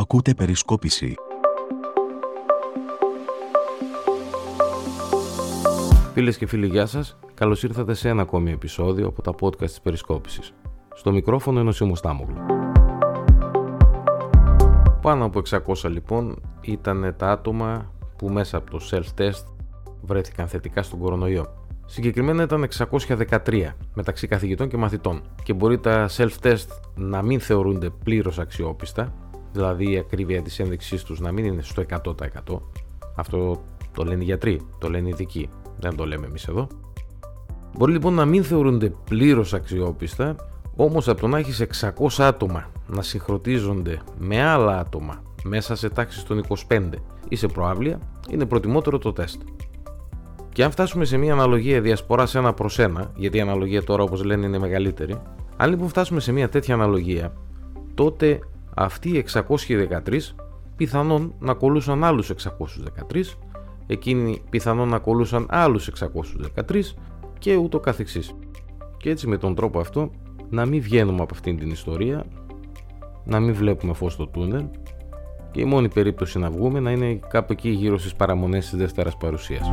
Ακούτε περισκόπηση. Φίλες και φίλοι, γεια σας. Καλώς ήρθατε σε ένα ακόμη επεισόδιο από τα podcast της Περισκόπησης. Στο μικρόφωνο είναι ο Σίμως Τάμογλου. Πάνω από 600 λοιπόν ήταν τα άτομα που μέσα από το self-test βρέθηκαν θετικά στον κορονοϊό. Συγκεκριμένα ήταν 613 μεταξύ καθηγητών και μαθητών και μπορεί τα self-test να μην θεωρούνται πλήρως αξιόπιστα, δηλαδή η ακρίβεια της ένδειξής τους να μην είναι στο 100%. Αυτό το λένε οι γιατροί, το λένε οι ειδικοί, δεν το λέμε εμείς εδώ. Μπορεί λοιπόν να μην θεωρούνται πλήρως αξιόπιστα, όμως από το να έχεις 600 άτομα να συγχρονίζονται με άλλα άτομα μέσα σε τάξεις των 25 ή σε προάβλια, είναι προτιμότερο το τεστ. Και αν φτάσουμε σε μια αναλογία διασποράς ένα προς ένα, γιατί η αναλογία τώρα όπως λένε είναι μεγαλύτερη, αν λοιπόν φτάσουμε σε μια τέτοια αναλογία, τότε αυτοί οι 613 πιθανόν να ακολούσαν άλλους 613, εκείνοι πιθανόν να ακολούσαν άλλους 613 και ούτω καθεξής. Και έτσι με τον τρόπο αυτό να μην βγαίνουμε από αυτήν την ιστορία, να μην βλέπουμε φως στο τούνελ και η μόνη περίπτωση να βγούμε να είναι κάπου εκεί γύρω στις παραμονές της δεύτερας παρουσίας.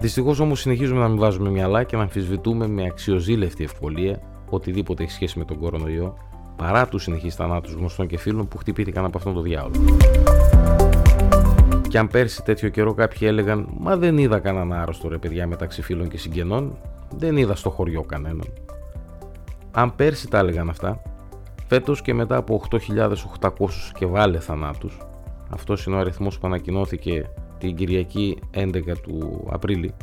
Δυστυχώς όμως συνεχίζουμε να μην βάζουμε μυαλά και να αμφισβητούμε με αξιοζήλευτη ευκολία οτιδήποτε έχει σχέση με τον κορονοϊό παρά τους συνεχείς θανάτους γνωστών και φίλων που χτυπήθηκαν από αυτόν τον διάολο. Και αν πέρσι τέτοιο καιρό κάποιοι έλεγαν Μα δεν είδα κανέναν άρρωστο ρε παιδιά μεταξύ φίλων και συγγενών, δεν είδα στο χωριό κανέναν. Αν πέρσι τα έλεγαν αυτά, φέτος και μετά από 8.800 και βάλε θανάτους, αυτός είναι ο αριθμός που ανακοινώθηκε την Κυριακή 11 του Απρίλη.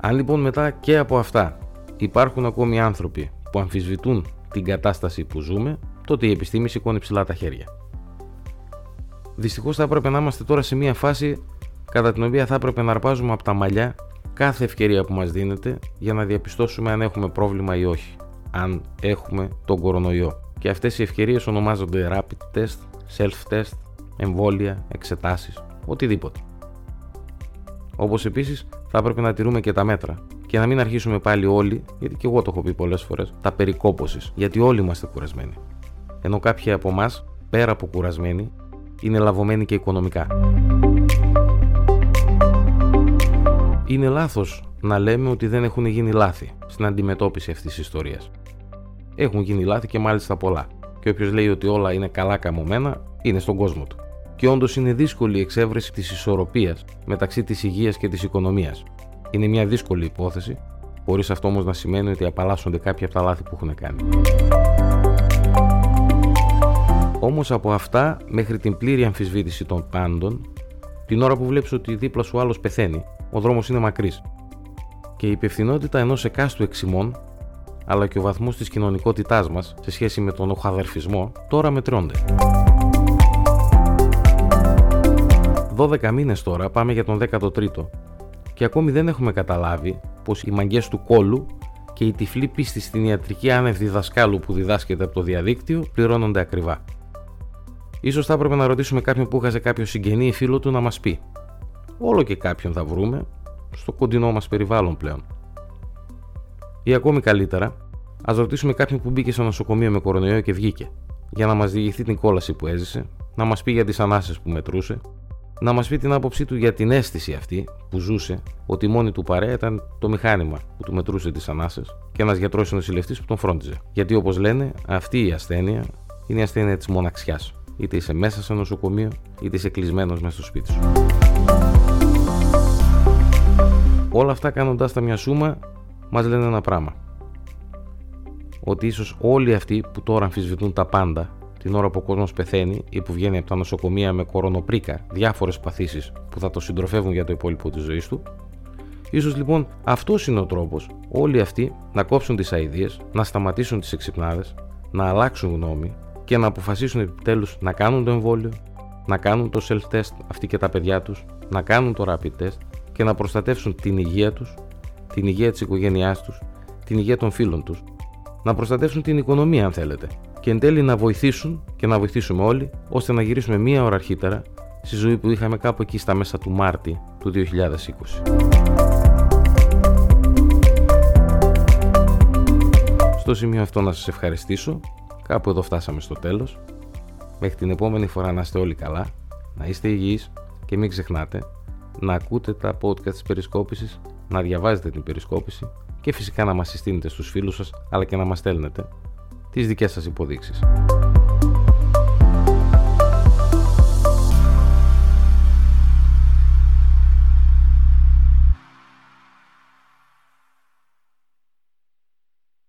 Αν λοιπόν μετά και από αυτά υπάρχουν ακόμη άνθρωποι που αμφισβητούν την κατάσταση που ζούμε, τότε η επιστήμη σηκώνει ψηλά τα χέρια. Δυστυχώς θα έπρεπε να είμαστε τώρα σε μια φάση κατά την οποία θα έπρεπε να αρπάζουμε από τα μαλλιά κάθε ευκαιρία που μας δίνεται για να διαπιστώσουμε αν έχουμε πρόβλημα ή όχι, αν έχουμε τον κορονοϊό. Και αυτές οι ευκαιρίες ονομάζονται rapid test, self-test, εμβόλια, εξετάσεις, οτιδήποτε. Όπως επίσης θα έπρεπε να τηρούμε και τα μέτρα. Και να μην αρχίσουμε πάλι όλοι, γιατί και εγώ το έχω πει πολλές φορές, τα περικόπωσης. Γιατί όλοι είμαστε κουρασμένοι. Ενώ κάποιοι από εμάς, πέρα από κουρασμένοι, είναι λαβωμένοι και οικονομικά. Είναι λάθος να λέμε ότι δεν έχουν γίνει λάθη στην αντιμετώπιση αυτής της ιστορίας. Έχουν γίνει λάθη και μάλιστα πολλά. Και όποιος λέει ότι όλα είναι καλά καμωμένα, είναι στον κόσμο του και όντως είναι δύσκολη η εξέβρεση της ισορροπίας μεταξύ της υγείας και της οικονομίας. Είναι μια δύσκολη υπόθεση, χωρίς αυτό όμως να σημαίνει ότι απαλλάσσονται κάποια από τα λάθη που έχουν κάνει. Όμως από αυτά μέχρι την πλήρη αμφισβήτηση των πάντων, την ώρα που βλέπεις ότι δίπλα σου άλλος πεθαίνει, ο δρόμος είναι μακρύς. Και η υπευθυνότητα ενός εκάστου εξημών, αλλά και ο βαθμός της κοινωνικότητάς μας σε σχέση με τον οχαδερφισμό, τώρα μετρώνται. 12 μήνες τώρα πάμε για τον 13ο και ακόμη δεν έχουμε καταλάβει πως οι μαγκές του κόλου και η τυφλή πίστη στην ιατρική άνευ διδασκάλου που διδάσκεται από το διαδίκτυο πληρώνονται ακριβά. Ίσως θα έπρεπε να ρωτήσουμε κάποιον που είχαζε κάποιο συγγενή ή φίλο του να μας πει. Όλο και κάποιον θα βρούμε στο κοντινό μας περιβάλλον πλέον. Ή ακόμη καλύτερα, ας ρωτήσουμε κάποιον που μπήκε στο νοσοκομείο με κορονοϊό και βγήκε, για να μας διηγηθεί την κόλαση που έζησε, να μας πει για τις ανάσες που μετρούσε, να μας πει την άποψή του για την αίσθηση αυτή που ζούσε ότι η μόνη του παρέα ήταν το μηχάνημα που του μετρούσε τις ανάσες και ένας γιατρός νοσηλευτής που τον φρόντιζε. Γιατί όπως λένε αυτή η ασθένεια είναι η ασθένεια της μοναξιάς. Είτε είσαι μέσα σε νοσοκομείο είτε είσαι κλεισμένος μέσα στο σπίτι σου. Όλα αυτά κάνοντας τα μια σούμα μας λένε ένα πράγμα. Ότι ίσως όλοι αυτοί που τώρα αμφισβητούν τα πάντα την ώρα που ο κόσμος πεθαίνει ή που βγαίνει από τα νοσοκομεία με κορονοπρίκα, διάφορες παθήσεις που θα το συντροφεύουν για το υπόλοιπο της ζωής του. Ίσως λοιπόν αυτός είναι ο τρόπος όλοι αυτοί να κόψουν τις αειδίε, να σταματήσουν τις εξυπνάδες, να αλλάξουν γνώμη και να αποφασίσουν επιτέλους να κάνουν το εμβόλιο, να κάνουν το self-test αυτοί και τα παιδιά τους, να κάνουν το rapid test και να προστατεύσουν την υγεία τους, την υγεία της οικογένειάς τους, την υγεία των φίλων τους, να προστατεύσουν την οικονομία αν θέλετε και εν τέλει να βοηθήσουν και να βοηθήσουμε όλοι ώστε να γυρίσουμε μία ώρα αρχίτερα στη ζωή που είχαμε κάπου εκεί στα μέσα του Μάρτη του 2020. Στο σημείο αυτό να σας ευχαριστήσω, κάπου εδώ φτάσαμε στο τέλος. Μέχρι την επόμενη φορά να είστε όλοι καλά, να είστε υγιείς και μην ξεχνάτε να ακούτε τα podcast της περισκόπησης, να διαβάζετε την περισκόπηση και φυσικά να μας συστήνετε στους φίλους σας αλλά και να μας στέλνετε τις δικές σας υποδείξεις.